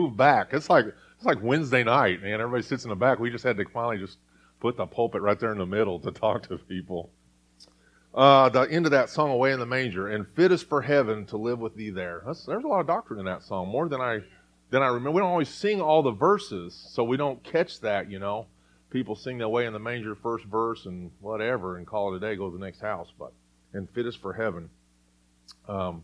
move back. It's like it's like Wednesday night, man. Everybody sits in the back. We just had to finally just put the pulpit right there in the middle to talk to people. Uh, the end of that song, "Away in the Manger," and fit us for heaven to live with thee there. That's, there's a lot of doctrine in that song, more than I than I remember. We don't always sing all the verses, so we don't catch that. You know, people sing the "Away in the Manger" first verse and whatever, and call it a day, go to the next house. But and fit us for heaven. Um,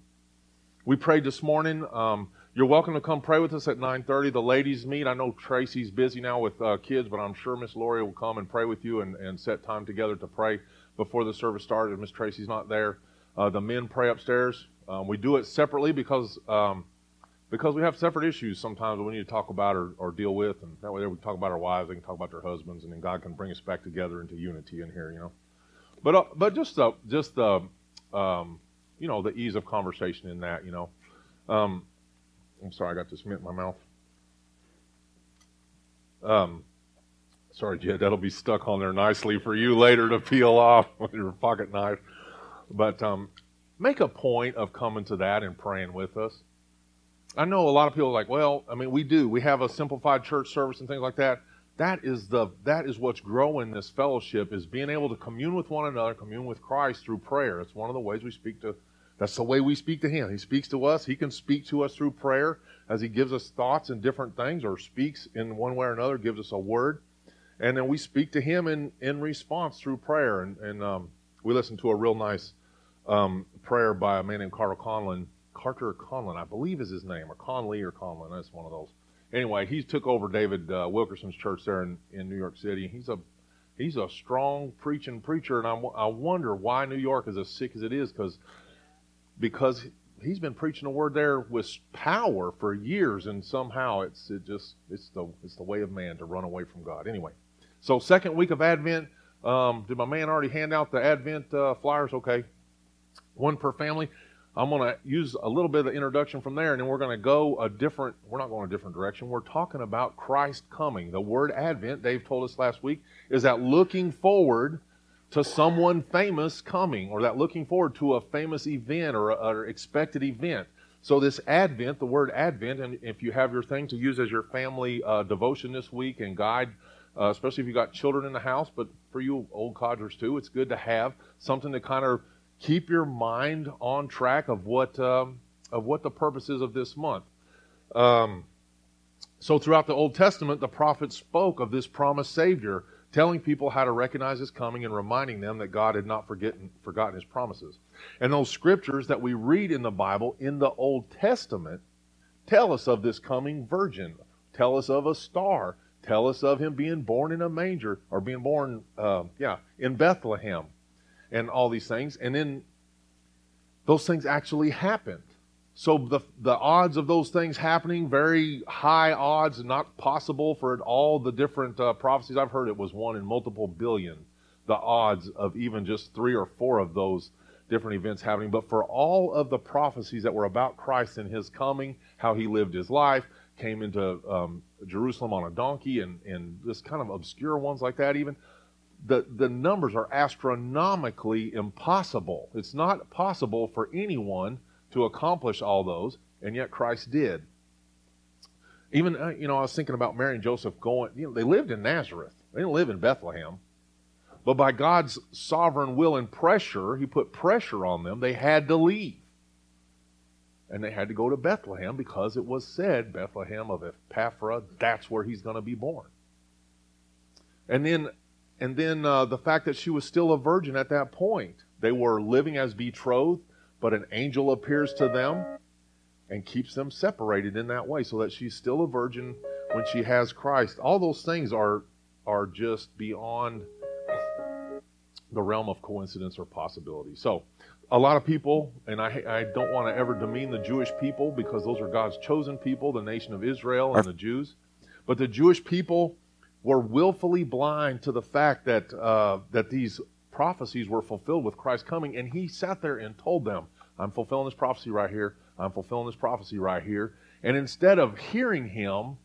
we prayed this morning. Um, you're welcome to come pray with us at 9:30. The ladies meet. I know Tracy's busy now with uh, kids, but I'm sure Miss Lori will come and pray with you and, and set time together to pray before the service starts. If Miss Tracy's not there, uh, the men pray upstairs. Um, we do it separately because um, because we have separate issues sometimes we need to talk about or, or deal with, and that way we can talk about our wives, they can talk about their husbands, and then God can bring us back together into unity in here, you know. But uh, but just the just the um, you know the ease of conversation in that, you know. I'm sorry, I got this mint in my mouth. Um, sorry, Jed, that'll be stuck on there nicely for you later to peel off with your pocket knife. But um, make a point of coming to that and praying with us. I know a lot of people are like, well, I mean, we do. We have a simplified church service and things like that. That is the that is what's growing this fellowship is being able to commune with one another, commune with Christ through prayer. It's one of the ways we speak to that's the way we speak to Him. He speaks to us. He can speak to us through prayer as He gives us thoughts and different things, or speaks in one way or another, gives us a word. And then we speak to Him in, in response through prayer. And, and um, we listened to a real nice um, prayer by a man named Carter Conlon. Carter Conlon, I believe is his name, or Conley or Conlon. That's one of those. Anyway, he took over David uh, Wilkerson's church there in, in New York City. He's a he's a strong preaching preacher, and I, I wonder why New York is as sick as it is because because he's been preaching the word there with power for years, and somehow it's it just it's the it's the way of man to run away from God. Anyway, so second week of Advent. Um, did my man already hand out the Advent uh, flyers? Okay, one per family. I'm going to use a little bit of introduction from there, and then we're going to go a different. We're not going a different direction. We're talking about Christ coming. The word Advent, Dave told us last week, is that looking forward to someone famous coming or that looking forward to a famous event or an expected event. So, this Advent, the word Advent, and if you have your thing to use as your family uh, devotion this week and guide, uh, especially if you've got children in the house, but for you old codgers too, it's good to have something to kind of keep your mind on track of what, um, of what the purpose is of this month. Um, so, throughout the Old Testament, the prophets spoke of this promised Savior telling people how to recognize his coming and reminding them that God had not forgotten, his promises. And those scriptures that we read in the Bible in the Old Testament tell us of this coming virgin, tell us of a star, tell us of him being born in a manger or being born, uh, yeah, in Bethlehem and all these things. And then those things actually happened. So the, the odds of those things happening, very high odds, not possible for all the different uh, prophecies. I've heard it was one in multiple billion, the odds of even just three or four of those different events happening. But for all of the prophecies that were about Christ and his coming, how he lived his life, came into um, Jerusalem on a donkey, and, and this kind of obscure ones like that, even, the, the numbers are astronomically impossible. It's not possible for anyone to accomplish all those, and yet Christ did. Even, uh, you know, I was thinking about Mary and Joseph going, you know, they lived in Nazareth. They didn't live in Bethlehem. But by God's sovereign will and pressure, He put pressure on them. They had to leave. And they had to go to Bethlehem because it was said, Bethlehem of Ephrathah, that's where He's going to be born. And then, and then uh, the fact that she was still a virgin at that point. They were living as betrothed but an angel appears to them and keeps them separated in that way so that she's still a virgin when she has Christ. All those things are are just beyond the realm of coincidence or possibility. So, a lot of people, and I, I don't want to ever demean the Jewish people because those are God's chosen people, the nation of Israel and the Jews. But the Jewish people were willfully blind to the fact that uh, that these prophecies were fulfilled with Christ coming, and he sat there and told them, I'm fulfilling this prophecy right here. I'm fulfilling this prophecy right here. And instead of hearing him,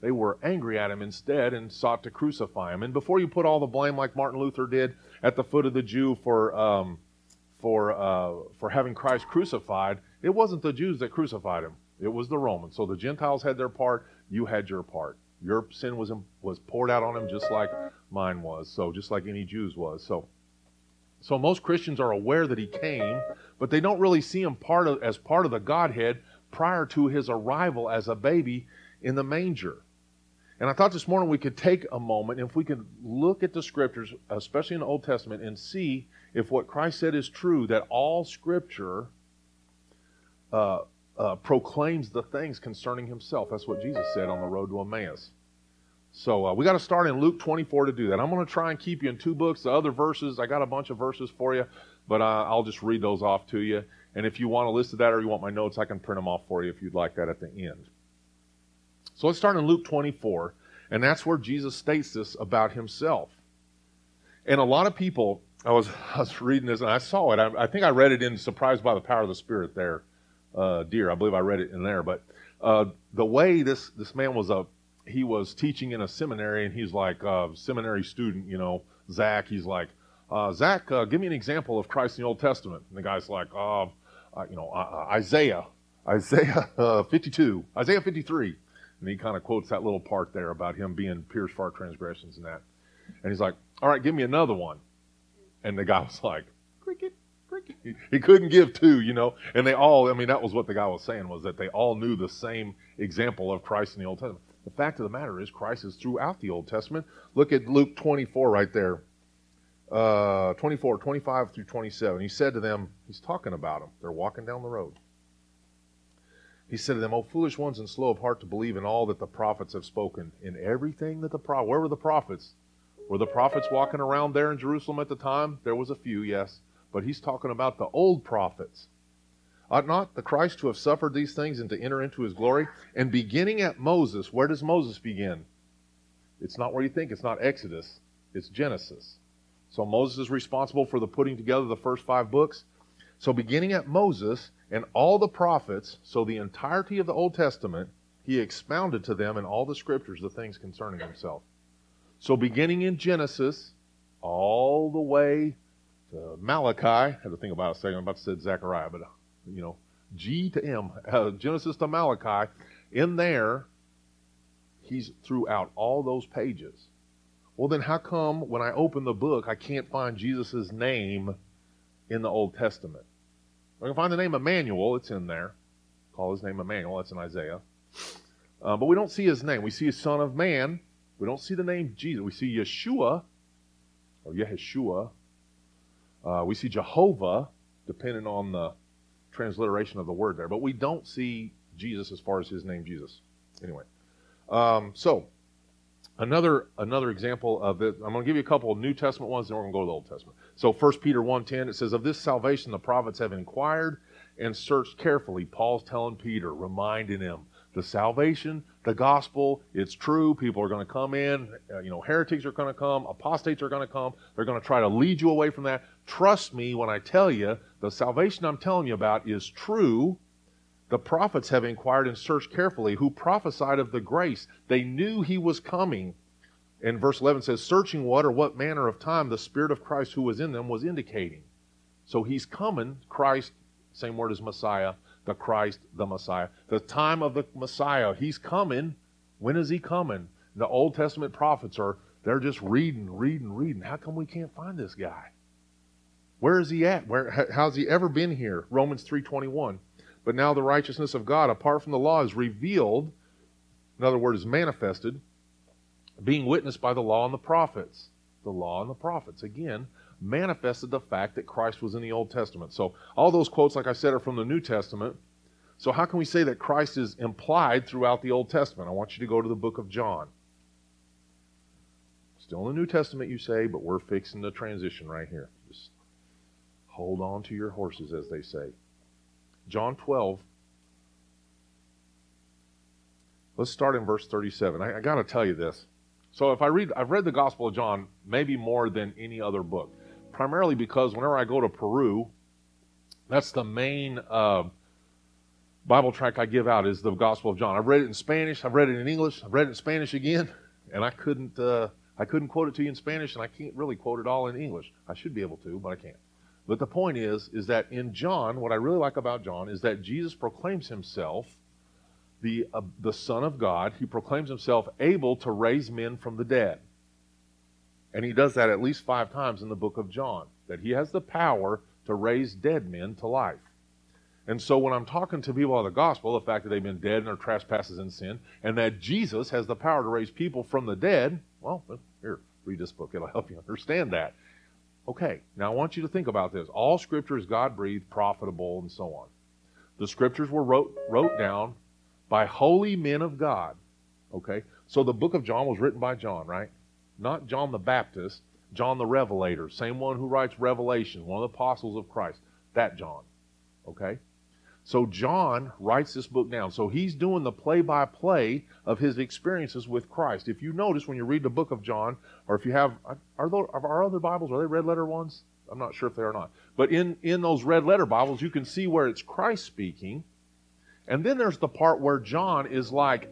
they were angry at him instead and sought to crucify him. And before you put all the blame, like Martin Luther did at the foot of the Jew for um, for uh, for having Christ crucified, it wasn't the Jews that crucified him. It was the Romans. So the Gentiles had their part, you had your part. Your sin was was poured out on them just like mine was. So just like any Jews was. So so most Christians are aware that he came, but they don't really see him part of, as part of the Godhead prior to his arrival as a baby in the manger. And I thought this morning we could take a moment, if we could look at the scriptures, especially in the Old Testament, and see if what Christ said is true, that all scripture uh, uh, proclaims the things concerning himself. That's what Jesus said on the road to Emmaus. So uh, we got to start in Luke 24 to do that. I'm going to try and keep you in two books. The other verses, I got a bunch of verses for you, but uh, I'll just read those off to you. And if you want a list of that or you want my notes, I can print them off for you if you'd like that at the end. So let's start in Luke 24, and that's where Jesus states this about himself. And a lot of people, I was, I was reading this and I saw it. I, I think I read it in Surprised by the Power of the Spirit there, uh, dear. I believe I read it in there. But uh, the way this, this man was a, he was teaching in a seminary and he's like a seminary student, you know, Zach, he's like, uh, Zach, uh, give me an example of Christ in the Old Testament. And the guy's like, uh, you know, Isaiah, Isaiah 52, Isaiah 53. And he kind of quotes that little part there about him being pierced for our transgressions and that. And he's like, all right, give me another one. And the guy was like, cricket, cricket. He, he couldn't give two, you know. And they all, I mean, that was what the guy was saying, was that they all knew the same example of Christ in the Old Testament. The fact of the matter is, Christ is throughout the Old Testament. Look at Luke 24 right there. Uh, 24, 25 through 27. He said to them, he's talking about them. They're walking down the road. He said to them, O foolish ones and slow of heart to believe in all that the prophets have spoken. In everything that the prophets, where were the prophets? Were the prophets walking around there in Jerusalem at the time? There was a few, yes. But he's talking about the old prophets. Ought not the Christ to have suffered these things and to enter into his glory? And beginning at Moses, where does Moses begin? It's not where you think, it's not Exodus, it's Genesis. So Moses is responsible for the putting together the first five books. So beginning at Moses, and all the prophets, so the entirety of the Old Testament, he expounded to them in all the scriptures the things concerning himself. So beginning in Genesis, all the way to Malachi, I had to think about it a second, I'm about to say Zechariah, but you know, G to M, uh, Genesis to Malachi, in there, he's throughout all those pages. Well, then how come when I open the book, I can't find Jesus' name in the Old Testament? I can find the name Emmanuel, it's in there. Call his name Emmanuel, that's in Isaiah. Uh, but we don't see his name. We see a Son of Man. We don't see the name Jesus. We see Yeshua, or Yeshua. Uh, we see Jehovah, depending on the transliteration of the word there. But we don't see Jesus as far as his name, Jesus. Anyway. Um, so, another another example of it. I'm going to give you a couple of New Testament ones, and we're going to go to the Old Testament. So 1 Peter 1.10, it says, Of this salvation the prophets have inquired and searched carefully. Paul's telling Peter, reminding him, the salvation, the gospel, it's true. People are going to come in. Uh, you know, heretics are going to come. Apostates are going to come. They're going to try to lead you away from that. Trust me when I tell you, the salvation I'm telling you about is true. The prophets have inquired and searched carefully who prophesied of the grace. They knew he was coming and verse 11 says, searching what or what manner of time the Spirit of Christ who was in them was indicating. So he's coming, Christ, same word as Messiah, the Christ, the Messiah. The time of the Messiah, he's coming. When is he coming? The Old Testament prophets are, they're just reading, reading, reading. How come we can't find this guy? Where is he at? Where, how's he ever been here? Romans 3.21. But now the righteousness of God, apart from the law, is revealed, in other words, manifested, being witnessed by the law and the prophets. The law and the prophets, again, manifested the fact that Christ was in the Old Testament. So, all those quotes, like I said, are from the New Testament. So, how can we say that Christ is implied throughout the Old Testament? I want you to go to the book of John. Still in the New Testament, you say, but we're fixing the transition right here. Just hold on to your horses, as they say. John 12. Let's start in verse 37. I, I got to tell you this. So if I read, I've read the Gospel of John maybe more than any other book, primarily because whenever I go to Peru, that's the main uh, Bible tract I give out is the Gospel of John. I've read it in Spanish, I've read it in English, I've read it in Spanish again, and I couldn't, uh, I couldn't quote it to you in Spanish, and I can't really quote it all in English. I should be able to, but I can't. But the point is, is that in John, what I really like about John is that Jesus proclaims himself the, uh, the Son of God. He proclaims himself able to raise men from the dead. And he does that at least five times in the book of John, that he has the power to raise dead men to life. And so when I'm talking to people of the gospel, the fact that they've been dead in their trespasses and sin, and that Jesus has the power to raise people from the dead, well, here, read this book. It'll help you understand that. Okay, now I want you to think about this. All scripture is God breathed, profitable, and so on. The scriptures were wrote, wrote down by holy men of God. Okay, so the book of John was written by John, right? Not John the Baptist, John the Revelator, same one who writes Revelation, one of the apostles of Christ. That John. Okay? So John writes this book down. So he's doing the play by play of his experiences with Christ. If you notice when you read the book of John, or if you have, are, those, are our other Bibles, are they red letter ones? I'm not sure if they are not. But in, in those red letter Bibles, you can see where it's Christ speaking. And then there's the part where John is like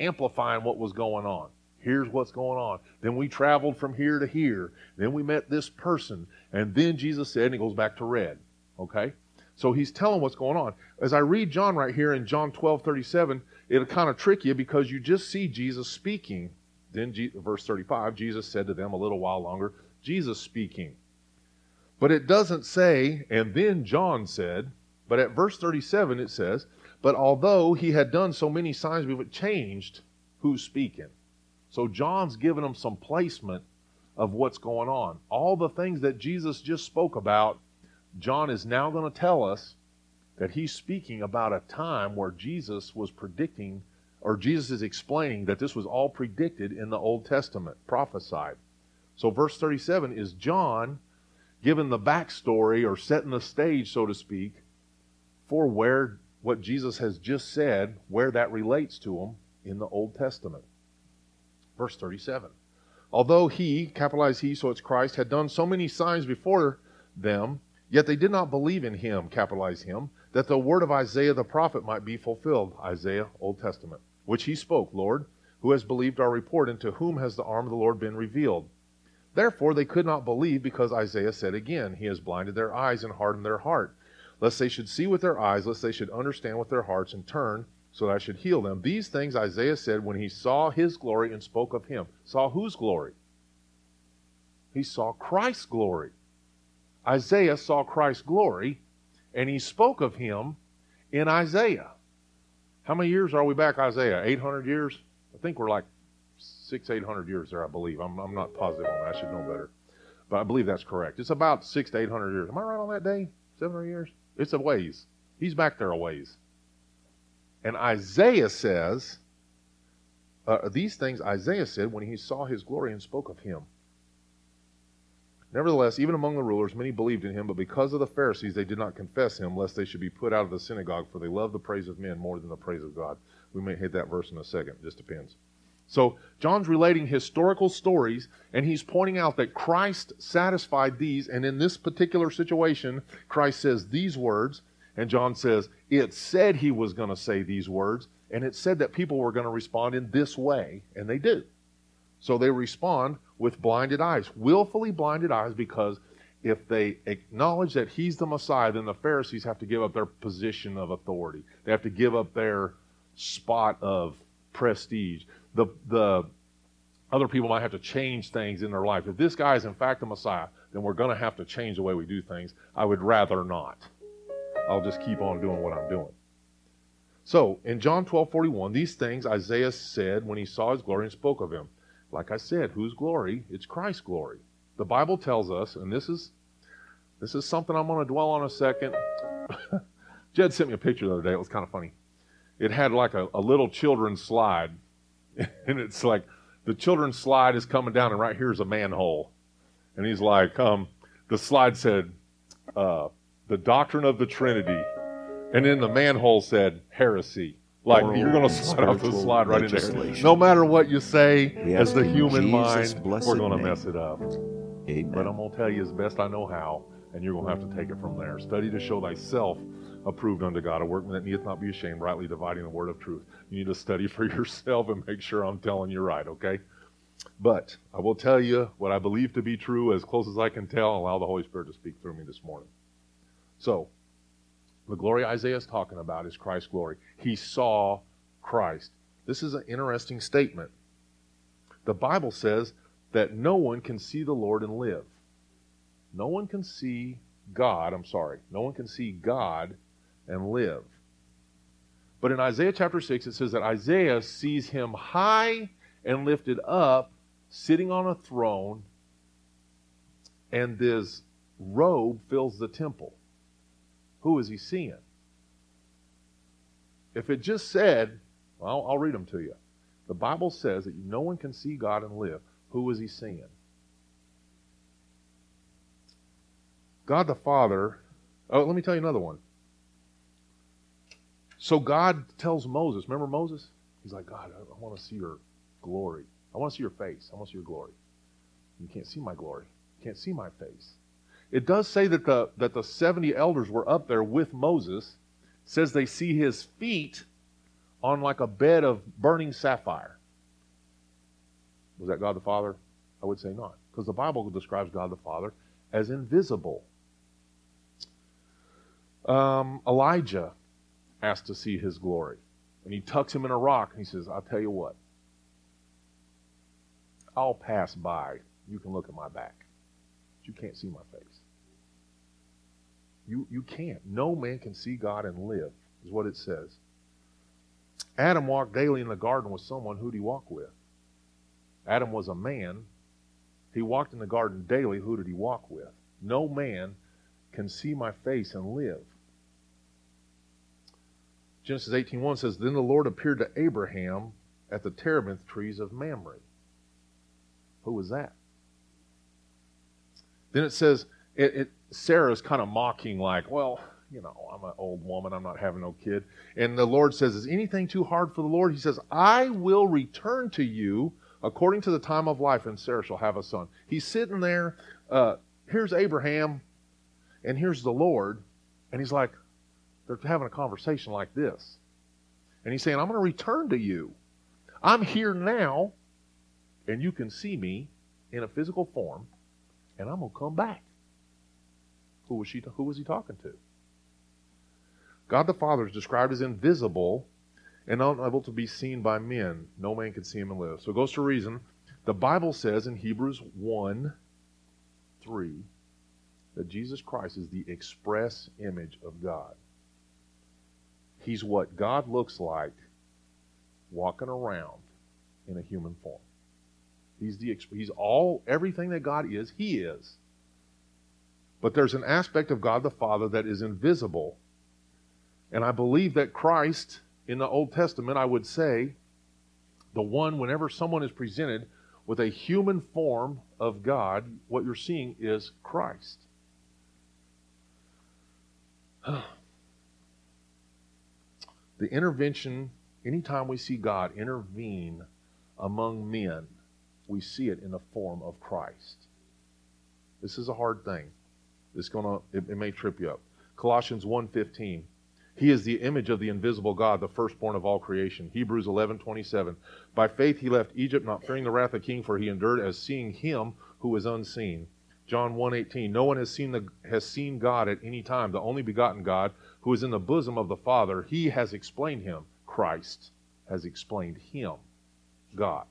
amplifying what was going on. Here's what's going on. Then we traveled from here to here. Then we met this person. And then Jesus said, and it goes back to red. Okay? So he's telling what's going on. As I read John right here in John 12 37, it'll kind of trick you because you just see Jesus speaking. Then, verse 35, Jesus said to them a little while longer, Jesus speaking. But it doesn't say, and then John said, but at verse 37 it says, but although he had done so many signs, we've changed who's speaking. So John's giving them some placement of what's going on. All the things that Jesus just spoke about John is now going to tell us that he's speaking about a time where Jesus was predicting, or Jesus is explaining that this was all predicted in the Old Testament, prophesied. So, verse 37 is John giving the backstory or setting the stage, so to speak, for where what Jesus has just said, where that relates to him in the Old Testament. Verse 37. Although he, capitalize he, so it's Christ, had done so many signs before them, Yet they did not believe in him, capitalize him, that the word of Isaiah the prophet might be fulfilled. Isaiah, Old Testament, which he spoke, Lord, who has believed our report, and to whom has the arm of the Lord been revealed? Therefore they could not believe, because Isaiah said again, He has blinded their eyes and hardened their heart, lest they should see with their eyes, lest they should understand with their hearts, and turn, so that I should heal them. These things Isaiah said when he saw his glory and spoke of him. Saw whose glory? He saw Christ's glory. Isaiah saw Christ's glory, and he spoke of him in Isaiah. How many years are we back, Isaiah? 800 years? I think we're like six, 800 years there, I believe. I'm, I'm not positive on that. I should know better. But I believe that's correct. It's about six to 800 years. Am I right on that day? 700 years? It's a ways. He's back there a ways. And Isaiah says, uh, these things Isaiah said when he saw his glory and spoke of him. Nevertheless, even among the rulers, many believed in him, but because of the Pharisees, they did not confess him, lest they should be put out of the synagogue, for they love the praise of men more than the praise of God. We may hit that verse in a second, just depends. So, John's relating historical stories, and he's pointing out that Christ satisfied these, and in this particular situation, Christ says these words, and John says, it said he was going to say these words, and it said that people were going to respond in this way, and they do. So they respond with blinded eyes, willfully blinded eyes, because if they acknowledge that he's the Messiah, then the Pharisees have to give up their position of authority. They have to give up their spot of prestige. The, the other people might have to change things in their life. If this guy is in fact the Messiah, then we're going to have to change the way we do things. I would rather not. I'll just keep on doing what I'm doing. So, in John 12 41, these things Isaiah said when he saw his glory and spoke of him. Like I said, whose glory? It's Christ's glory. The Bible tells us, and this is this is something I'm going to dwell on a second. Jed sent me a picture the other day. It was kind of funny. It had like a, a little children's slide, and it's like the children's slide is coming down, and right here's a manhole, and he's like, um, the slide said, uh, "The doctrine of the Trinity," and then the manhole said, "Heresy." Like Moral you're going to slide off the slide right in there. No matter what you say, as the human Jesus mind, we're going to mess it up. Amen. But I'm going to tell you as best I know how, and you're going to have to take it from there. Study to show thyself approved unto God, a workman that needeth not be ashamed, rightly dividing the word of truth. You need to study for yourself and make sure I'm telling you right, okay? But I will tell you what I believe to be true as close as I can tell, allow the Holy Spirit to speak through me this morning. So, the glory Isaiah is talking about is Christ's glory. He saw Christ. This is an interesting statement. The Bible says that no one can see the Lord and live. No one can see God, I'm sorry, no one can see God and live. But in Isaiah chapter 6, it says that Isaiah sees him high and lifted up, sitting on a throne, and this robe fills the temple. Who is he seeing? If it just said, well, I'll read them to you. The Bible says that no one can see God and live. Who is he seeing? God the Father. Oh, let me tell you another one. So God tells Moses, remember Moses? He's like, God, I, want to see your glory. I want to see your face. I want to see your glory. You can't see my glory. You can't see my face. It does say that the that the 70 elders were up there with Moses. Says they see his feet on like a bed of burning sapphire. Was that God the Father? I would say not. Because the Bible describes God the Father as invisible. Um, Elijah asked to see his glory. And he tucks him in a rock and he says, I'll tell you what. I'll pass by. You can look at my back. But you can't see my face. You, you can't. No man can see God and live, is what it says. Adam walked daily in the garden with someone who did he walk with? Adam was a man. He walked in the garden daily. Who did he walk with? No man can see my face and live. Genesis 18.1 says, Then the Lord appeared to Abraham at the terebinth trees of Mamre. Who was that? Then it says, it, it, Sarah's kind of mocking, like, well, you know, I'm an old woman, I'm not having no kid. And the Lord says, Is anything too hard for the Lord? He says, I will return to you according to the time of life, and Sarah shall have a son. He's sitting there. Uh, here's Abraham, and here's the Lord. And he's like, they're having a conversation like this. And he's saying, I'm going to return to you. I'm here now, and you can see me in a physical form, and I'm going to come back. Who was, she, who was he talking to? God the Father is described as invisible and unable to be seen by men. No man can see him and live. So it goes to reason. The Bible says in Hebrews 1 3 that Jesus Christ is the express image of God. He's what God looks like walking around in a human form. He's the he's all everything that God is, he is. But there's an aspect of God the Father that is invisible. And I believe that Christ in the Old Testament, I would say, the one whenever someone is presented with a human form of God, what you're seeing is Christ. The intervention, anytime we see God intervene among men, we see it in the form of Christ. This is a hard thing. It's gonna it, it may trip you up. Colossians 1:15. He is the image of the invisible God, the firstborn of all creation. Hebrews 11:27. By faith he left Egypt, not fearing the wrath of king, for he endured as seeing him who is unseen. John 1:18. No one has seen the has seen God at any time, the only begotten God, who is in the bosom of the Father, he has explained him. Christ has explained him, God.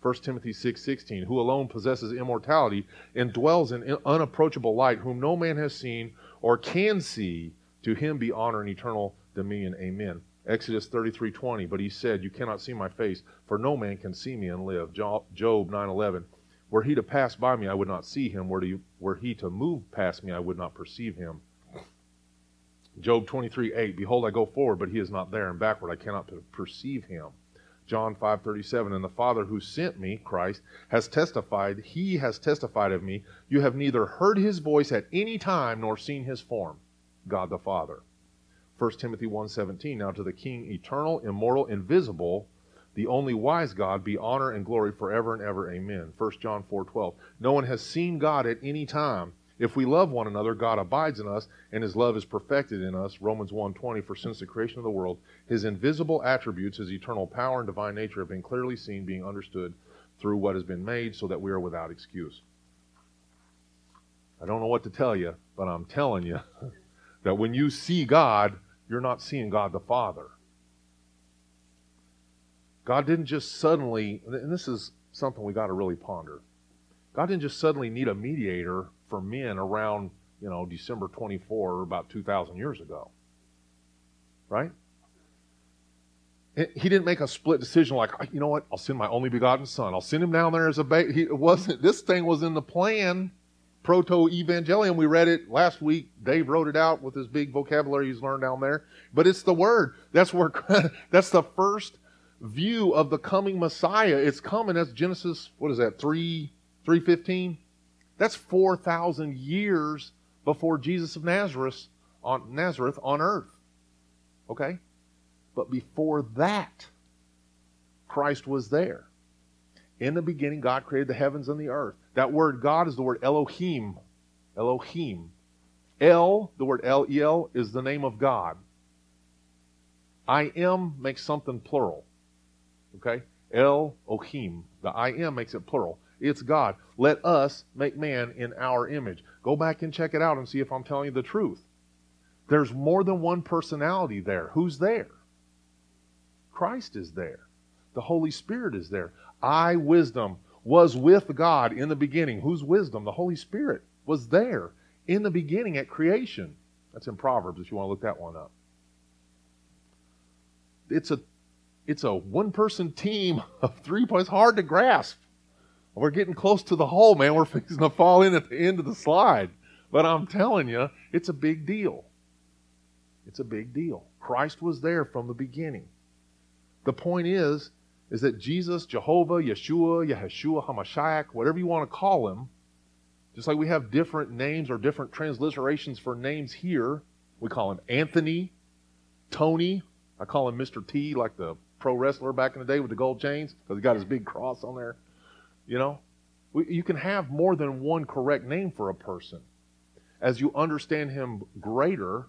1 Timothy 6:16, who alone possesses immortality and dwells in unapproachable light, whom no man has seen or can see, to him be honor and eternal dominion. Amen. Exodus 33:20, but he said, "You cannot see my face, for no man can see me and live." Job 9:11, were he to pass by me, I would not see him. Were, were he to move past me, I would not perceive him. Job 23, 8, Behold, I go forward, but he is not there, and backward I cannot perceive him. John 5, 37, And the Father who sent me, Christ, has testified, he has testified of me, you have neither heard his voice at any time nor seen his form, God the Father. 1 Timothy 1, 17, Now to the King, eternal, immortal, invisible, the only wise God, be honor and glory forever and ever. Amen. 1 John 4, 12, No one has seen God at any time. If we love one another, God abides in us, and his love is perfected in us. Romans 1:20 For since the creation of the world, his invisible attributes, his eternal power and divine nature have been clearly seen, being understood through what has been made, so that we are without excuse. I don't know what to tell you, but I'm telling you that when you see God, you're not seeing God the Father. God didn't just suddenly, and this is something we got to really ponder. God didn't just suddenly need a mediator for men around, you know, December 24, about 2,000 years ago. Right? He didn't make a split decision like, you know what, I'll send my only begotten son. I'll send him down there as a baby. It wasn't, this thing was in the plan, proto evangelium. We read it last week. Dave wrote it out with his big vocabulary he's learned down there. But it's the word. That's where, that's the first view of the coming Messiah. It's coming. That's Genesis, what is that, 3, 315? That's 4,000 years before Jesus of Nazareth on, Nazareth on earth. Okay? But before that, Christ was there. In the beginning, God created the heavens and the earth. That word God is the word Elohim. Elohim. El, the word El, El, is the name of God. I am makes something plural. Okay? El Ohim. The I am makes it plural. It's God. Let us make man in our image. Go back and check it out and see if I'm telling you the truth. There's more than one personality there. Who's there? Christ is there. The Holy Spirit is there. I, wisdom, was with God in the beginning. Whose wisdom? The Holy Spirit was there in the beginning at creation. That's in Proverbs if you want to look that one up. It's a it's a one person team of three points hard to grasp. We're getting close to the hole, man. We're fixing to fall in at the end of the slide. But I'm telling you, it's a big deal. It's a big deal. Christ was there from the beginning. The point is, is that Jesus, Jehovah, Yeshua, Yeshua, Hamashiach, whatever you want to call him, just like we have different names or different transliterations for names here, we call him Anthony, Tony. I call him Mr. T, like the pro wrestler back in the day with the gold chains, because he got his big cross on there. You know, you can have more than one correct name for a person. As you understand him greater,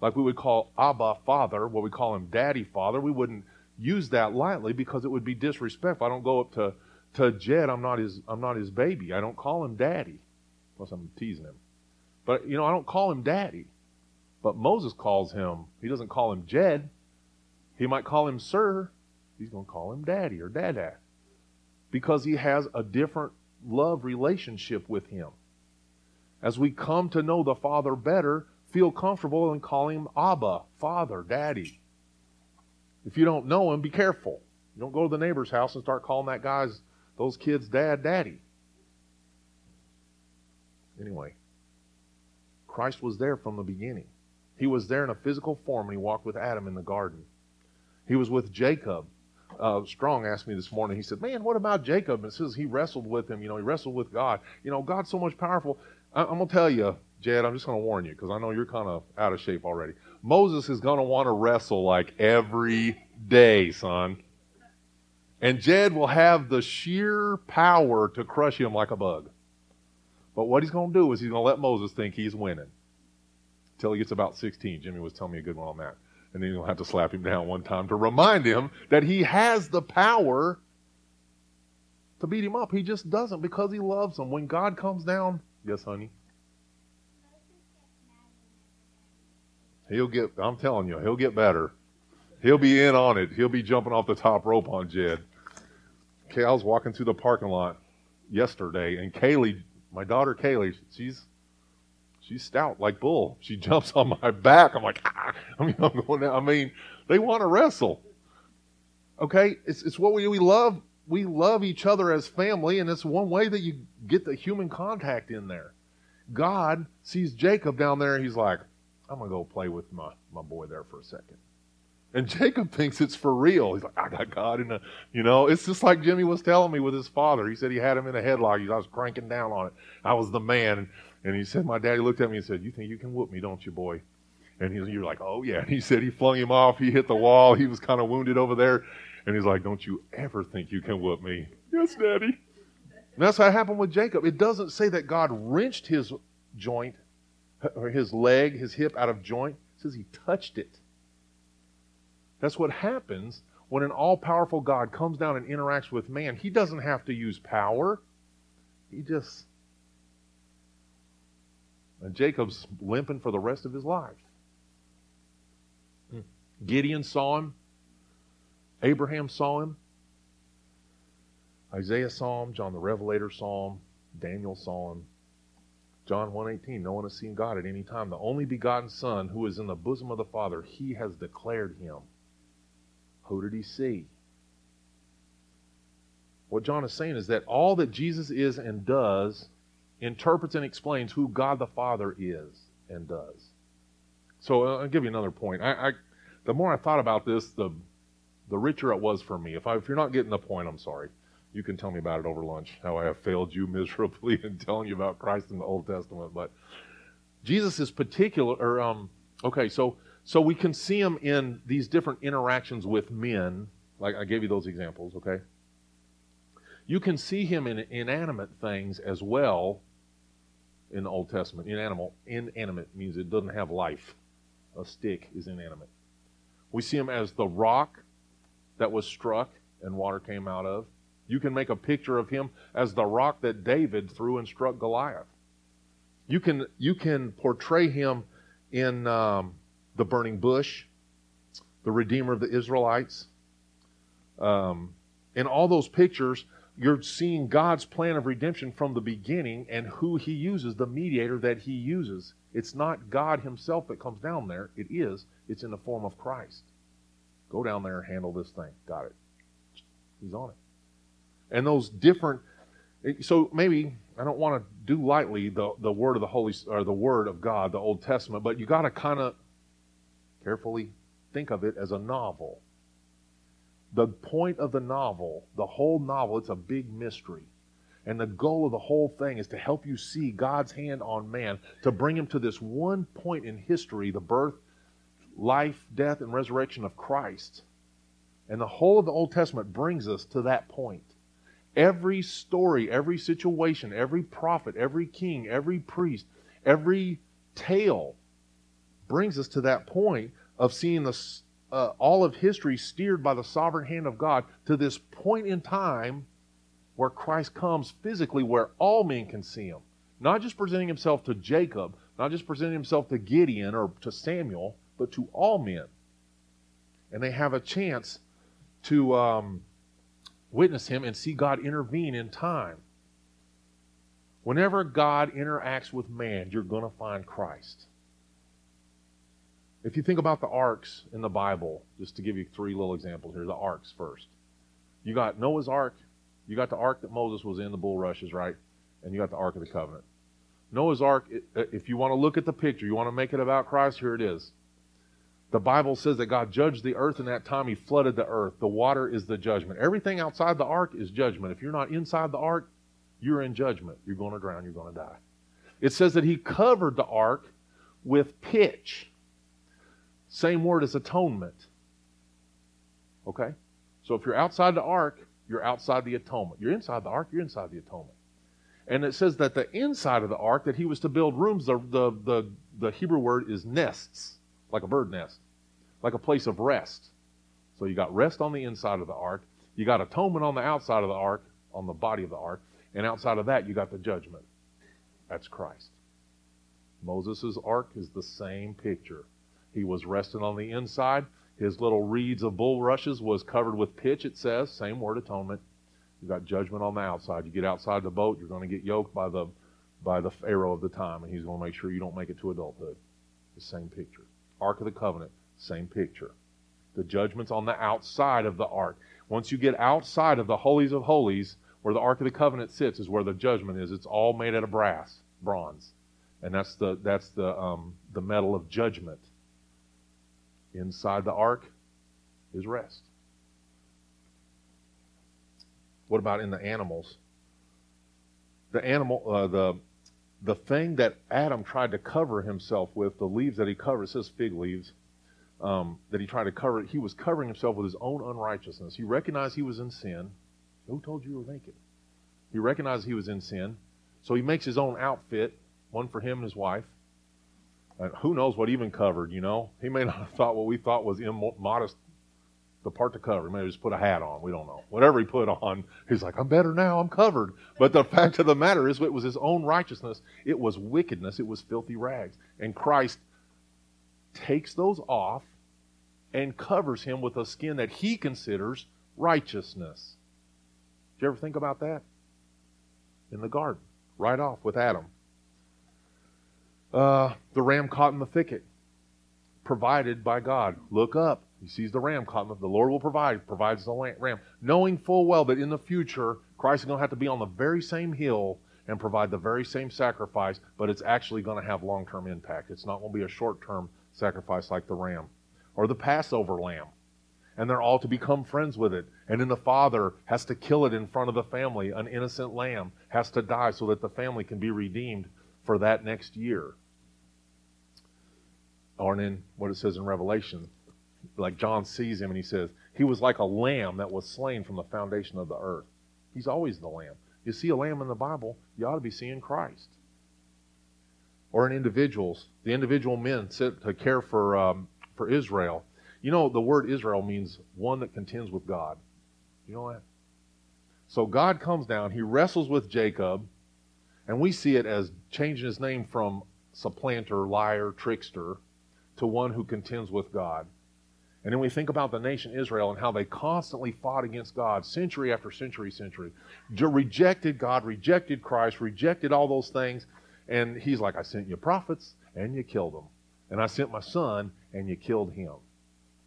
like we would call Abba Father, what we call him Daddy Father, we wouldn't use that lightly because it would be disrespectful. I don't go up to, to Jed, I'm not his I'm not his baby. I don't call him daddy. Unless I'm teasing him. But you know, I don't call him daddy. But Moses calls him, he doesn't call him Jed. He might call him sir. He's going to call him daddy or dada. Because he has a different love relationship with him. As we come to know the Father better, feel comfortable in calling him Abba, Father, Daddy. If you don't know him, be careful. You don't go to the neighbor's house and start calling that guy's those kids dad, daddy. Anyway, Christ was there from the beginning. He was there in a physical form when he walked with Adam in the garden. He was with Jacob. Uh, Strong asked me this morning, he said, Man, what about Jacob? And says he wrestled with him. You know, he wrestled with God. You know, God's so much powerful. I- I'm going to tell you, Jed, I'm just to warn you because I know you're kind of out of shape already. Moses is to want to wrestle like every day, son. And Jed will have the sheer power to crush him like a bug. But what he's going to do is he's going to let Moses think he's winning until he gets about 16. Jimmy was telling me a good one on that. And then you'll have to slap him down one time to remind him that he has the power to beat him up. He just doesn't because he loves him. When God comes down, yes, honey. He'll get, I'm telling you, he'll get better. He'll be in on it. He'll be jumping off the top rope on Jed. Okay, I was walking through the parking lot yesterday, and Kaylee, my daughter Kaylee, she's she's stout like bull. She jumps on my back. I'm like, ah. I mean, I'm going. Down. I mean, they want to wrestle. Okay, it's it's what we we love. We love each other as family, and it's one way that you get the human contact in there. God sees Jacob down there, and he's like, I'm going to go play with my, my boy there for a second. And Jacob thinks it's for real. He's like, I got God in a, you know, it's just like Jimmy was telling me with his father. He said he had him in a headlock. I was cranking down on it. I was the man. And he said, my daddy looked at me and said, you think you can whoop me, don't you, boy? And you're like, oh, yeah. And he said he flung him off. He hit the wall. He was kind of wounded over there. And he's like, don't you ever think you can whoop me. Yes, daddy. And that's what happened with Jacob. It doesn't say that God wrenched his joint or his leg, his hip out of joint. It says he touched it. That's what happens when an all powerful God comes down and interacts with man. He doesn't have to use power, he just. And Jacob's limping for the rest of his life. Hmm. Gideon saw him. Abraham saw him. Isaiah saw him, John the Revelator saw him, Daniel saw him. John 1:18, no one has seen God at any time. The only begotten Son who is in the bosom of the Father, he has declared him. Who did he see? What John is saying is that all that Jesus is and does interprets and explains who God the Father is and does. So uh, I'll give you another point. I, I, the more I thought about this, the the richer it was for me. If, I, if you're not getting the point, I'm sorry. You can tell me about it over lunch, how I have failed you miserably in telling you about Christ in the Old Testament. But Jesus is particular, or, um, okay, so, so we can see him in these different interactions with men. Like I gave you those examples, okay? You can see him in inanimate things as well in the Old Testament. Inanimal, inanimate means it doesn't have life. A stick is inanimate. We see him as the rock that was struck and water came out of. You can make a picture of him as the rock that David threw and struck Goliath. You can, you can portray him in um, the burning bush, the Redeemer of the Israelites. Um, in all those pictures, you're seeing God's plan of redemption from the beginning and who he uses, the mediator that he uses. It's not God himself that comes down there. It is. It's in the form of Christ. Go down there and handle this thing. Got it. He's on it. And those different so maybe I don't want to do lightly the, the word of the Holy or the word of God, the Old Testament, but you got to kind of carefully think of it as a novel. The point of the novel, the whole novel, it's a big mystery. And the goal of the whole thing is to help you see God's hand on man, to bring him to this one point in history, the birth, life, death, and resurrection of Christ. And the whole of the Old Testament brings us to that point. Every story, every situation, every prophet, every king, every priest, every tale brings us to that point of seeing the, uh, all of history steered by the sovereign hand of God to this point in time where Christ comes physically, where all men can see him. Not just presenting himself to Jacob, not just presenting himself to Gideon or to Samuel, but to all men. And they have a chance to um, witness Him and see God intervene in time. Whenever God interacts with man, you're going to find Christ. If you think about the arcs in the Bible, just to give you three little examples here, the arcs first. You got Noah's ark, you got the ark that Moses was in, the bulrushes, right? And you got the ark of the covenant. Noah's ark, if you want to look at the picture, you want to make it about Christ, here it is. The Bible says that God judged the earth in that time. He flooded the earth. The water is the judgment. Everything outside the ark is judgment. If you're not inside the ark, you're in judgment. You're going to drown. You're going to die. It says that He covered the ark with pitch. Same word as atonement. Okay? So if you're outside the ark, you're outside the atonement. You're inside the ark, you're inside the atonement. And it says that the inside of the ark, that he was to build rooms, the, the, the, the Hebrew word is nests like a bird nest, like a place of rest. So you got rest on the inside of the ark, you got atonement on the outside of the ark, on the body of the ark, and outside of that you got the judgment. That's Christ. Moses' ark is the same picture. He was resting on the inside. His little reeds of bulrushes was covered with pitch, it says. Same word, atonement. You got judgment on the outside. You get outside the boat, you're going to get yoked by the by the Pharaoh of the time, and he's going to make sure you don't make it to adulthood. The same picture. Ark of the Covenant, same picture. The judgment's on the outside of the ark. Once you get outside of the holies of holies, where the Ark of the Covenant sits, is where the judgment is. It's all made out of brass, bronze, and that's the that's the um, the metal of judgment. Inside the ark is rest. What about in the animals? The animal, uh, the the thing that Adam tried to cover himself with, the leaves that he covered, says fig leaves, um, that he tried to cover, he was covering himself with his own unrighteousness. He recognized he was in sin. Who told you you were naked? He recognized he was in sin. So he makes his own outfit, one for him and his wife. And who knows what even covered, you know? He may not have thought what we thought was immodest the part to cover. he Maybe just put a hat on. We don't know. Whatever he put on, he's like, I'm better now. I'm covered. But the fact of the matter is, it was his own righteousness. It was wickedness. It was filthy rags. And Christ takes those off and covers him with a skin that he considers righteousness. Did you ever think about that? In the garden, right off with Adam. Uh, the ram caught in the thicket, provided by God. Look up. He sees the ram caught in the, the Lord will provide, provides the ram. Knowing full well that in the future, Christ is going to have to be on the very same hill and provide the very same sacrifice, but it's actually going to have long term impact. It's not going to be a short term sacrifice like the ram or the Passover lamb. And they're all to become friends with it. And then the father has to kill it in front of the family. An innocent lamb has to die so that the family can be redeemed for that next year. Or in what it says in Revelation, like John sees him and he says, He was like a lamb that was slain from the foundation of the earth. He's always the lamb. You see a lamb in the Bible, you ought to be seeing Christ. Or in individuals, the individual men sit to care for um, for Israel. You know, the word Israel means one that contends with God. You know that? So God comes down, he wrestles with Jacob, and we see it as changing his name from supplanter, liar, trickster, to one who contends with God. And then we think about the nation Israel and how they constantly fought against God century after century, century. Rejected God, rejected Christ, rejected all those things. And he's like, I sent you prophets and you killed them. And I sent my son and you killed him.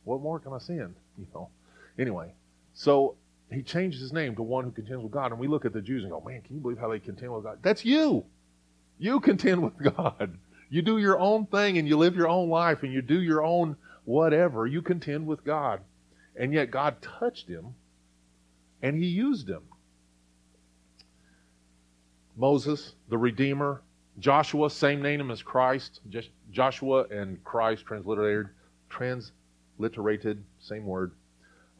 What more can I send? You know. Anyway, so he changes his name to one who contends with God. And we look at the Jews and go, man, can you believe how they contend with God? That's you. You contend with God. You do your own thing and you live your own life and you do your own whatever, you contend with God. And yet God touched him and he used him. Moses, the Redeemer, Joshua, same name as Christ. Joshua and Christ transliterated, transliterated, same word.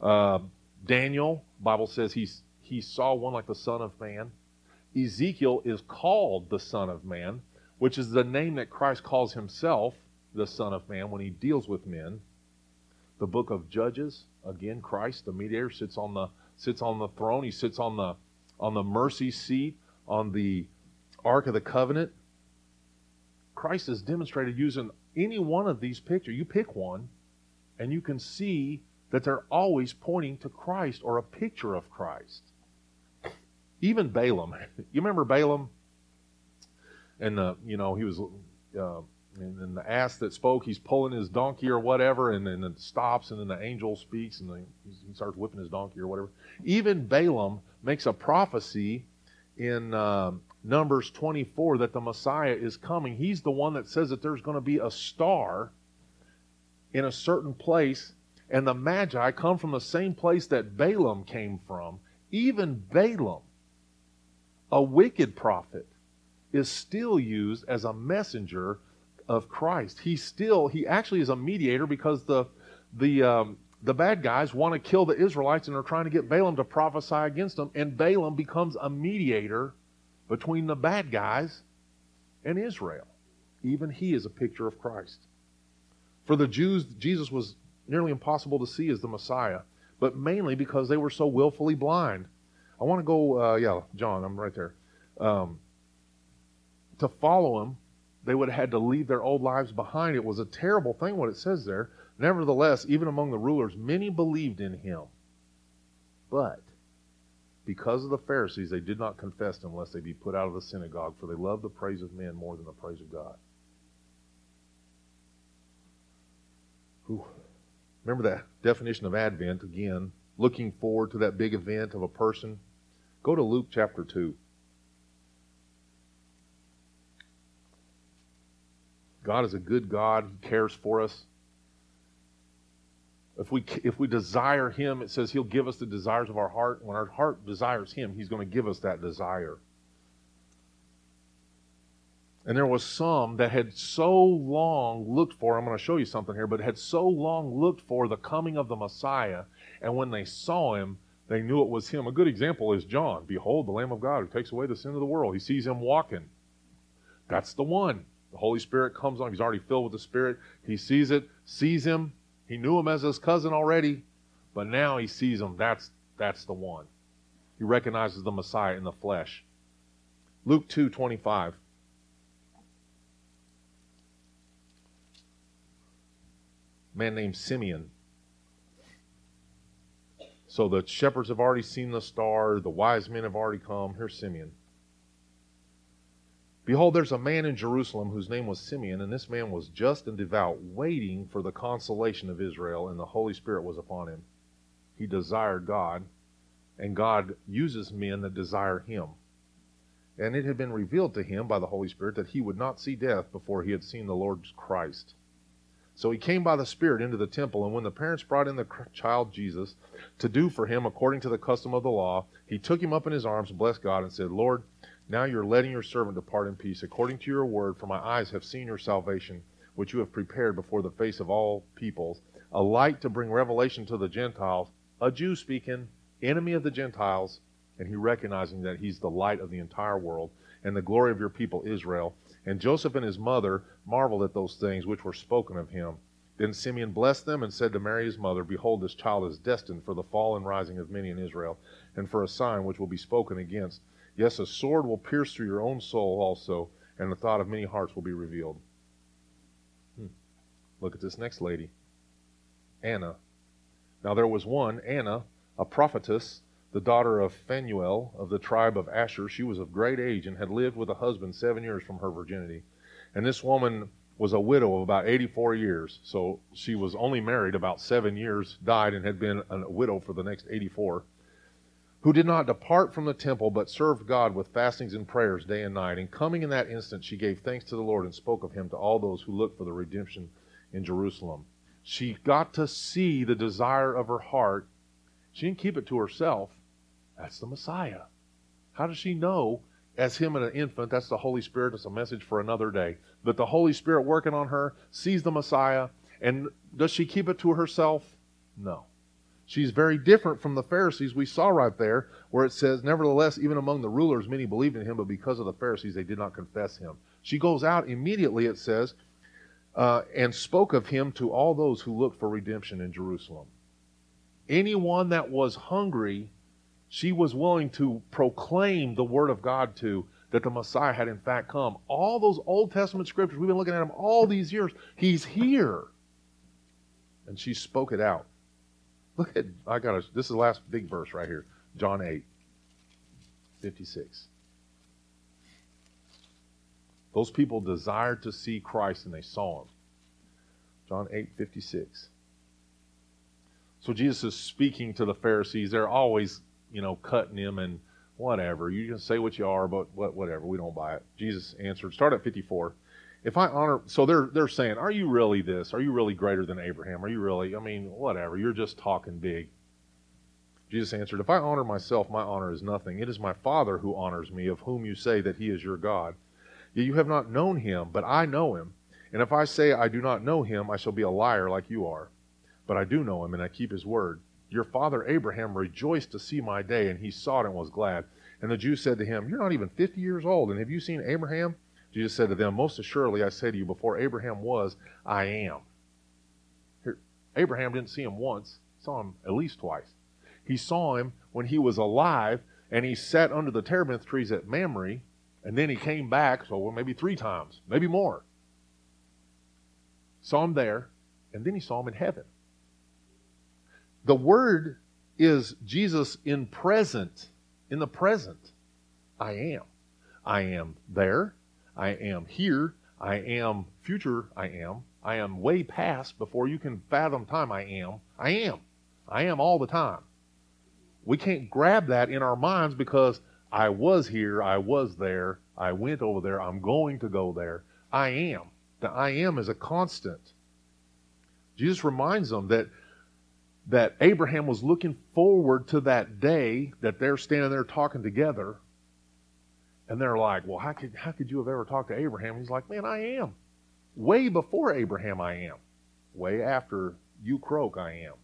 Uh, Daniel, Bible says he's, he saw one like the Son of Man. Ezekiel is called the Son of Man, which is the name that Christ calls himself the Son of Man when he deals with men. The book of Judges, again, Christ, the mediator, sits on the sits on the throne. He sits on the on the mercy seat, on the Ark of the Covenant. Christ is demonstrated using any one of these pictures. You pick one, and you can see that they're always pointing to Christ or a picture of Christ. Even Balaam. You remember Balaam? And, the, you know, he was uh, and the ass that spoke, he's pulling his donkey or whatever, and then it stops, and then the angel speaks, and then he starts whipping his donkey or whatever. Even Balaam makes a prophecy in um, Numbers 24 that the Messiah is coming. He's the one that says that there's going to be a star in a certain place, and the Magi come from the same place that Balaam came from. Even Balaam, a wicked prophet, is still used as a messenger of Christ. He still, he actually is a mediator because the, the, um, the bad guys want to kill the Israelites and are trying to get Balaam to prophesy against them. And Balaam becomes a mediator between the bad guys and Israel. Even he is a picture of Christ. For the Jews, Jesus was nearly impossible to see as the Messiah, but mainly because they were so willfully blind. I want to go, uh, yeah, John, I'm right there. Um, to follow him, they would have had to leave their old lives behind. It was a terrible thing what it says there. Nevertheless, even among the rulers, many believed in him. But because of the Pharisees, they did not confess lest they be put out of the synagogue, for they loved the praise of men more than the praise of God. Whew. Remember that definition of Advent again, looking forward to that big event of a person. Go to Luke chapter 2. God is a good God. He cares for us. If we, if we desire Him, it says He'll give us the desires of our heart. When our heart desires Him, He's going to give us that desire. And there was some that had so long looked for, I'm going to show you something here, but had so long looked for the coming of the Messiah. And when they saw him, they knew it was him. A good example is John. Behold, the Lamb of God who takes away the sin of the world. He sees him walking. That's the one. The Holy Spirit comes on. He's already filled with the Spirit. He sees it, sees him. He knew him as his cousin already, but now he sees him. That's, that's the one. He recognizes the Messiah in the flesh. Luke 2 25. Man named Simeon. So the shepherds have already seen the star, the wise men have already come. Here's Simeon. Behold, there's a man in Jerusalem whose name was Simeon, and this man was just and devout, waiting for the consolation of Israel, and the Holy Spirit was upon him. He desired God, and God uses men that desire him. And it had been revealed to him by the Holy Spirit that he would not see death before he had seen the Lord's Christ. So he came by the Spirit into the temple, and when the parents brought in the child Jesus to do for him according to the custom of the law, he took him up in his arms, blessed God, and said, Lord, now you're letting your servant depart in peace, according to your word, for my eyes have seen your salvation, which you have prepared before the face of all peoples, a light to bring revelation to the Gentiles, a Jew speaking, enemy of the Gentiles, and he recognizing that he's the light of the entire world, and the glory of your people Israel. And Joseph and his mother marveled at those things which were spoken of him. Then Simeon blessed them and said to Mary his mother, Behold, this child is destined for the fall and rising of many in Israel, and for a sign which will be spoken against Yes, a sword will pierce through your own soul also, and the thought of many hearts will be revealed. Hmm. Look at this next lady, Anna. Now there was one, Anna, a prophetess, the daughter of Phanuel of the tribe of Asher. She was of great age and had lived with a husband seven years from her virginity. And this woman was a widow of about 84 years. So she was only married about seven years, died, and had been a widow for the next 84 who did not depart from the temple, but served God with fastings and prayers day and night. And coming in that instant, she gave thanks to the Lord and spoke of him to all those who looked for the redemption in Jerusalem. She got to see the desire of her heart. She didn't keep it to herself. That's the Messiah. How does she know, as him and an infant, that's the Holy Spirit? It's a message for another day. But the Holy Spirit working on her sees the Messiah. And does she keep it to herself? No. She's very different from the Pharisees we saw right there, where it says, Nevertheless, even among the rulers, many believed in him, but because of the Pharisees, they did not confess him. She goes out immediately, it says, uh, and spoke of him to all those who looked for redemption in Jerusalem. Anyone that was hungry, she was willing to proclaim the word of God to, that the Messiah had in fact come. All those Old Testament scriptures, we've been looking at them all these years. He's here. And she spoke it out. Look at, I got this is the last big verse right here. John 8, 56. Those people desired to see Christ and they saw him. John 8, 56. So Jesus is speaking to the Pharisees. They're always, you know, cutting him and whatever. You can say what you are, but whatever. We don't buy it. Jesus answered. Start at 54 if I honor, so they're they're saying, are you really this? Are you really greater than Abraham? Are you really? I mean, whatever. You're just talking big. Jesus answered, If I honor myself, my honor is nothing. It is my Father who honors me, of whom you say that he is your God. Yet you have not known him, but I know him. And if I say I do not know him, I shall be a liar like you are. But I do know him, and I keep his word. Your father Abraham rejoiced to see my day, and he saw it and was glad. And the Jews said to him, You're not even fifty years old, and have you seen Abraham? Jesus said to them, Most assuredly I say to you, before Abraham was, I am. Here, Abraham didn't see him once, saw him at least twice. He saw him when he was alive, and he sat under the terebinth trees at Mamre, and then he came back, so well, maybe three times, maybe more. Saw him there, and then he saw him in heaven. The word is Jesus in present, in the present. I am. I am there. I am here. I am future. I am. I am way past before you can fathom time. I am. I am. I am all the time. We can't grab that in our minds because I was here. I was there. I went over there. I'm going to go there. I am. The I am is a constant. Jesus reminds them that that Abraham was looking forward to that day that they're standing there talking together and they're like, well, how could, how could you have ever talked to Abraham? He's like, man, I am. Way before Abraham, I am. Way after you croak, I am.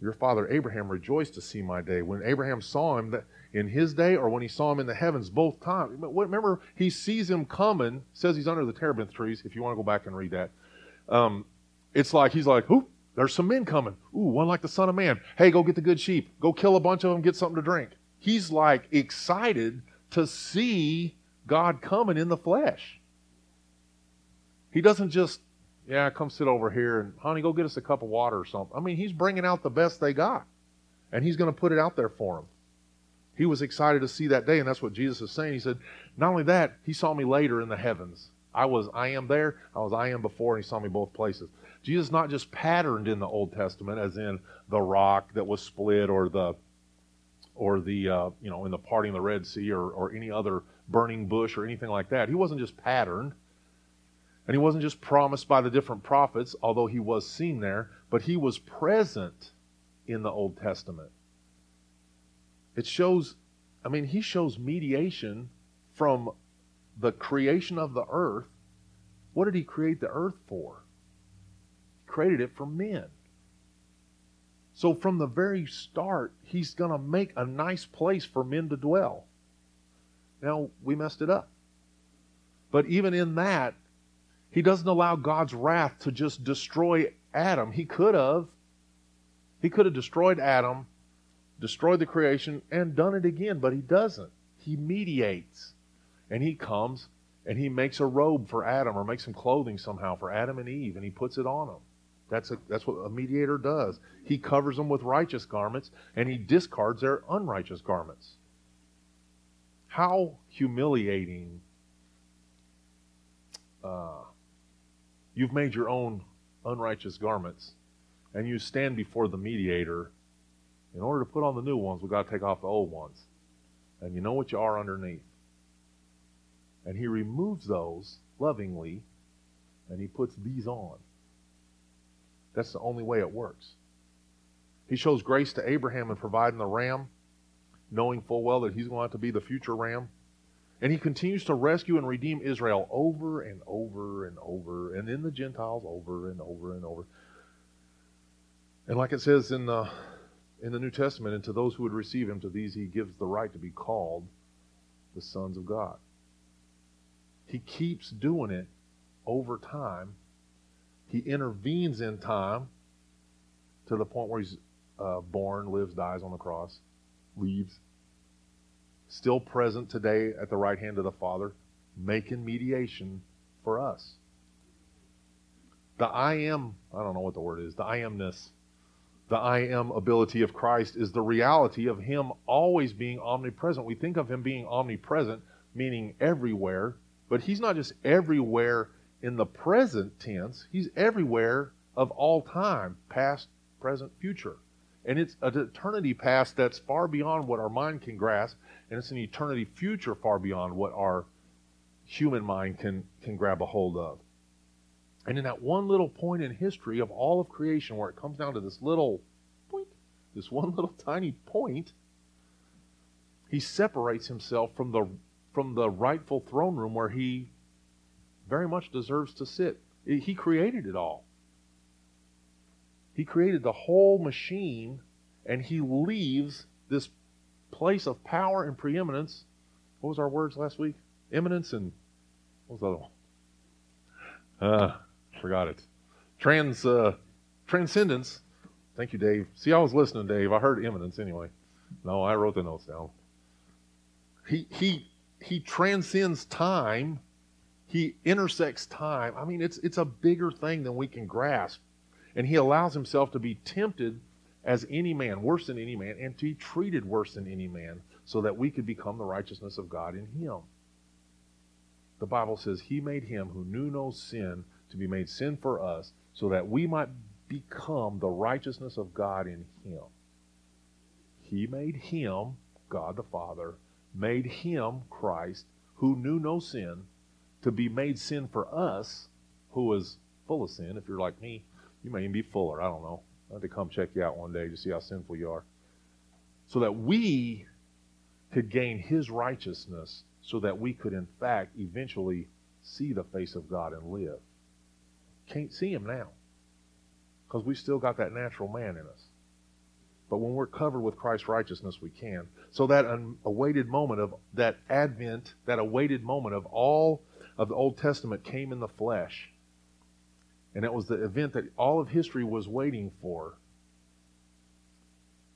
Your father Abraham rejoiced to see my day. When Abraham saw him in his day or when he saw him in the heavens, both times. Remember, he sees him coming, says he's under the terebinth trees, if you want to go back and read that. Um, it's like, he's like, whoop, there's some men coming. Ooh, one like the Son of Man. Hey, go get the good sheep. Go kill a bunch of them, get something to drink he's like excited to see God coming in the flesh. He doesn't just yeah, come sit over here and, honey, go get us a cup of water or something. I mean, he's bringing out the best they got, and he's going to put it out there for them. He was excited to see that day, and that's what Jesus is saying. He said, not only that, he saw me later in the heavens. I was I am there, I was I am before, and he saw me both places. Jesus not just patterned in the Old Testament, as in the rock that was split or the or the uh, you know in the parting of the Red Sea or, or any other burning bush or anything like that. He wasn't just patterned. And he wasn't just promised by the different prophets, although he was seen there, but he was present in the Old Testament. It shows, I mean, he shows mediation from the creation of the earth. What did he create the earth for? Created it for men. So from the very start, he's going to make a nice place for men to dwell. Now, we messed it up. But even in that, he doesn't allow God's wrath to just destroy Adam. He could have. He could have destroyed Adam, destroyed the creation, and done it again, but he doesn't. He mediates. And he comes and he makes a robe for Adam or makes some clothing somehow for Adam and Eve and he puts it on them. That's, a, that's what a mediator does. He covers them with righteous garments and he discards their unrighteous garments. How humiliating uh, You've made your own unrighteous garments, and you stand before the mediator. In order to put on the new ones, we've got to take off the old ones. And you know what you are underneath. And he removes those lovingly, and he puts these on. That's the only way it works. He shows grace to Abraham in providing the ram, knowing full well that he's going to be the future ram. And he continues to rescue and redeem Israel over and over and over, and then the Gentiles over and over and over. And like it says in the in the New Testament, and to those who would receive him, to these he gives the right to be called the sons of God. He keeps doing it over time. He intervenes in time to the point where he's uh, born, lives, dies on the cross, leaves still present today at the right hand of the Father, making mediation for us. The I am, I don't know what the word is, the I amness, the I am ability of Christ is the reality of Him always being omnipresent. We think of Him being omnipresent, meaning everywhere, but He's not just everywhere in the present tense, He's everywhere of all time, past, present, future. And it's an eternity past that's far beyond what our mind can grasp and it's an eternity future far beyond what our human mind can, can grab a hold of. And in that one little point in history of all of creation where it comes down to this little point, this one little tiny point, he separates himself from the from the rightful throne room where he very much deserves to sit. He created it all. He created the whole machine and he leaves this place of power and preeminence. What was our words last week? Eminence and what was the other one? Uh, forgot it. Trans uh, transcendence. Thank you, Dave. See, I was listening, Dave. I heard eminence anyway. No, I wrote the notes down. He he he transcends time. He intersects time. I mean, it's it's a bigger thing than we can grasp. And he allows himself to be tempted as any man, worse than any man, and to be treated worse than any man, so that we could become the righteousness of God in him. The Bible says, He made him who knew no sin to be made sin for us, so that we might become the righteousness of God in him. He made him, God the Father, made him, Christ, who knew no sin, to be made sin for us, who was full of sin. If you're like me, you may even be fuller. I don't know. I have to come check you out one day to see how sinful you are. So that we could gain his righteousness, so that we could, in fact, eventually see the face of God and live. Can't see him now because we still got that natural man in us. But when we're covered with Christ's righteousness, we can. So that awaited moment of that advent, that awaited moment of all of the Old Testament came in the flesh. And it was the event that all of history was waiting for.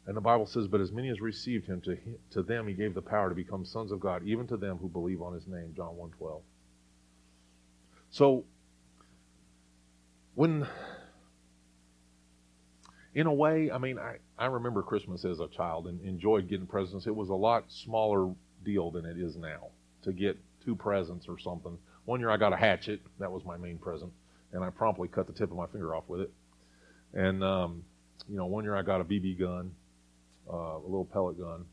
And the Bible says, But as many as received him, to, to them he gave the power to become sons of God, even to them who believe on his name. John 1.12. So, when in a way, I mean, I, I remember Christmas as a child and enjoyed getting presents. It was a lot smaller deal than it is now to get two presents or something. One year I got a hatchet. That was my main present. And I promptly cut the tip of my finger off with it. And, um, you know, one year I got a BB gun, uh, a little pellet gun.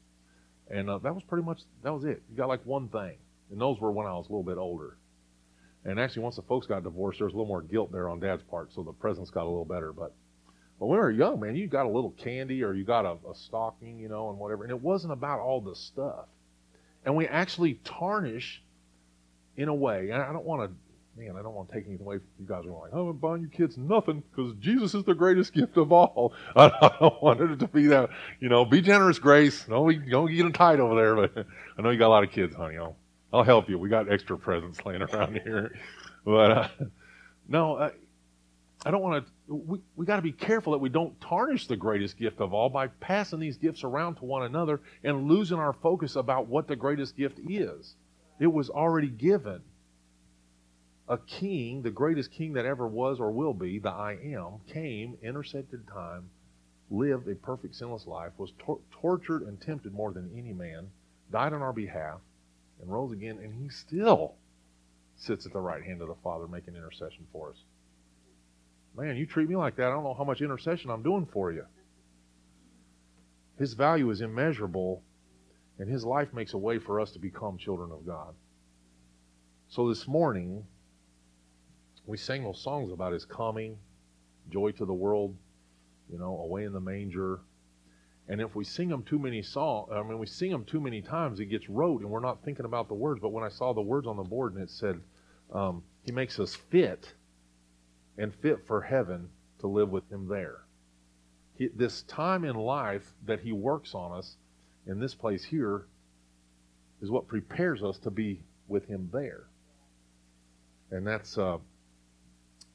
And uh, that was pretty much, that was it. You got like one thing. And those were when I was a little bit older. And actually, once the folks got divorced, there was a little more guilt there on dad's part. So the presents got a little better. But but when we were young, man, you got a little candy or you got a, a stocking, you know, and whatever. And it wasn't about all the stuff. And we actually tarnish in a way. I don't want to, man, I don't want to take anything away from you guys are like, oh, I'm buying you kids nothing because Jesus is the greatest gift of all. I don't want it to be that, you know, be generous, Grace. Don't, don't get them tight over there. But I know you got a lot of kids, honey. I'll, I'll help you. We got extra presents laying around here. But uh, no, I, I don't want to we, we got to be careful that we don't tarnish the greatest gift of all by passing these gifts around to one another and losing our focus about what the greatest gift is. It was already given. A king, the greatest king that ever was or will be, the I am, came, intersected time, lived a perfect sinless life, was tor- tortured and tempted more than any man, died on our behalf, and rose again, and he still sits at the right hand of the Father making intercession for us. Man, you treat me like that, I don't know how much intercession I'm doing for you. His value is immeasurable, and His life makes a way for us to become children of God. So this morning, we sang those songs about His coming, joy to the world, you know, away in the manger. And if we sing them too many songs, I mean, we sing them too many times, it gets rote, and we're not thinking about the words. But when I saw the words on the board and it said, um, He makes us fit and fit for heaven to live with Him there. He, this time in life that He works on us in this place here is what prepares us to be with Him there. And that's uh,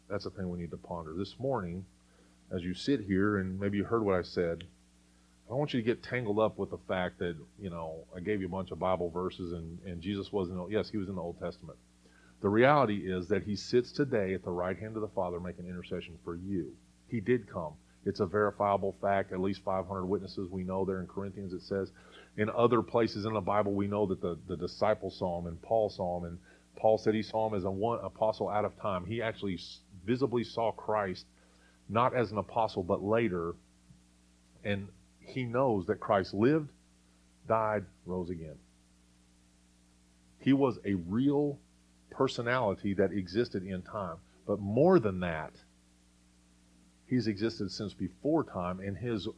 that's a thing we need to ponder this morning. As you sit here, and maybe you heard what I said, I don't want you to get tangled up with the fact that you know I gave you a bunch of Bible verses and and Jesus wasn't. Yes, he was in the Old Testament. The reality is that he sits today at the right hand of the Father making intercession for you. He did come. It's a verifiable fact. At least 500 witnesses we know there in Corinthians it says. In other places in the Bible, we know that the, the disciples saw him and Paul saw him. And Paul said he saw him as a one apostle out of time. He actually visibly saw Christ, not as an apostle, but later. And he knows that Christ lived, died, rose again. He was a real personality that existed in time. But more than that, he's existed since before time, and his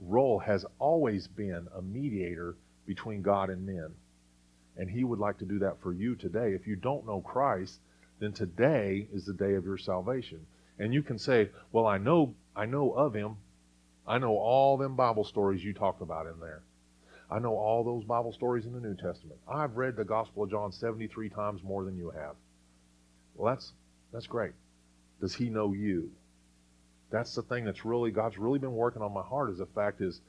role has always been a mediator between God and men. And he would like to do that for you today. If you don't know Christ, then today is the day of your salvation. And you can say, Well, I know I know of him. I know all them Bible stories you talked about in there. I know all those Bible stories in the New Testament. I've read the Gospel of John 73 times more than you have. Well, that's that's great. Does he know you? That's the thing that's really God's really been working on my heart is the fact is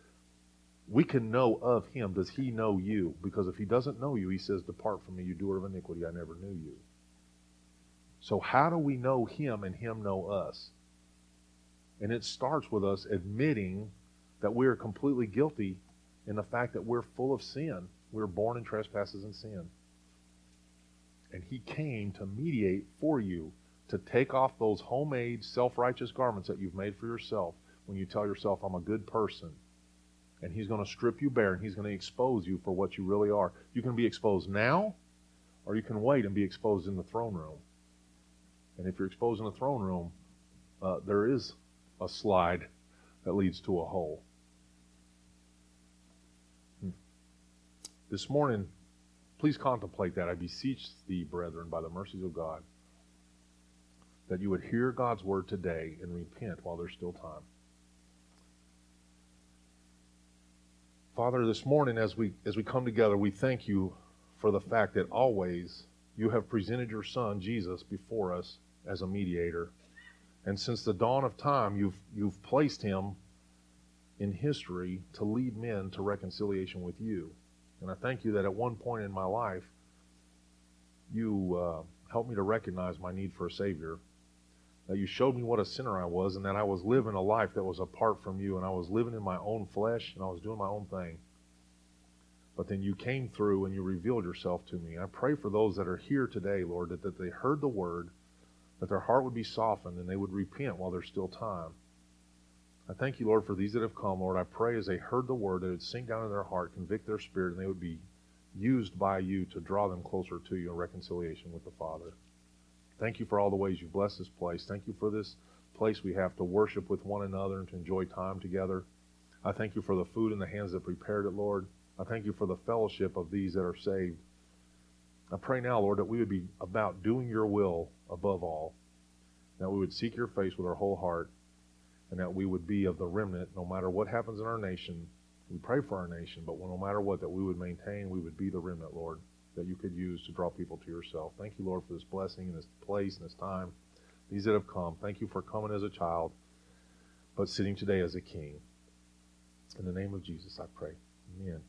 we can know of him. Does he know you? Because if he doesn't know you, he says, Depart from me, you doer of iniquity, I never knew you. So how do we know him and him know us? And it starts with us admitting that we are completely guilty in the fact that we're full of sin. We're born in trespasses and sin. And he came to mediate for you, to take off those homemade, self righteous garments that you've made for yourself when you tell yourself, I'm a good person. And he's going to strip you bare and he's going to expose you for what you really are. You can be exposed now, or you can wait and be exposed in the throne room. And if you're exposed in the throne room, uh, there is a slide that leads to a hole. This morning, please contemplate that. I beseech thee, brethren, by the mercies of God, that you would hear God's word today and repent while there's still time. Father, this morning as we as we come together, we thank you for the fact that always you have presented your son Jesus before us as a mediator. And since the dawn of time, you've you've placed him in history to lead men to reconciliation with you. And I thank you that at one point in my life, you uh, helped me to recognize my need for a Savior. That you showed me what a sinner I was and that I was living a life that was apart from you and I was living in my own flesh and I was doing my own thing. But then you came through and you revealed yourself to me. I pray for those that are here today, Lord, that, that they heard the word, that their heart would be softened and they would repent while there's still time. I thank you, Lord, for these that have come, Lord. I pray as they heard the word, that it would sink down in their heart, convict their spirit, and they would be used by you to draw them closer to you in reconciliation with the Father. Thank you for all the ways you've blessed this place. Thank you for this place we have to worship with one another and to enjoy time together. I thank you for the food in the hands that prepared it, Lord. I thank you for the fellowship of these that are saved. I pray now, Lord, that we would be about doing your will above all, that we would seek your face with our whole heart, and that we would be of the remnant no matter what happens in our nation. We pray for our nation, but no matter what, that we would maintain, we would be the remnant, Lord, that you could use to draw people to yourself. Thank you, Lord, for this blessing and this place and this time. These that have come, thank you for coming as a child, but sitting today as a king. In the name of Jesus, I pray. Amen.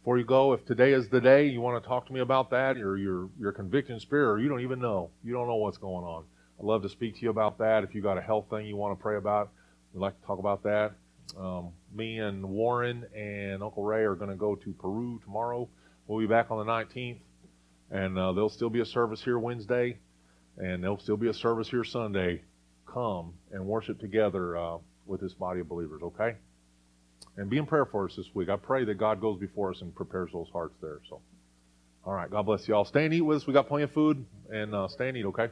Before you go, if today is the day you want to talk to me about that, or your your convicting spirit, or you don't even know, you don't know what's going on. I'd love to speak to you about that. If you got a health thing you want to pray about, we'd like to talk about that. Um, me and Warren and Uncle Ray are going to go to Peru tomorrow. We'll be back on the 19th, and uh, there'll still be a service here Wednesday, and there'll still be a service here Sunday. Come and worship together uh, with this body of believers, okay? And be in prayer for us this week. I pray that God goes before us and prepares those hearts there. So, all right, God bless you all. Stay and eat with us. We got plenty of food, and uh, stay and eat, okay?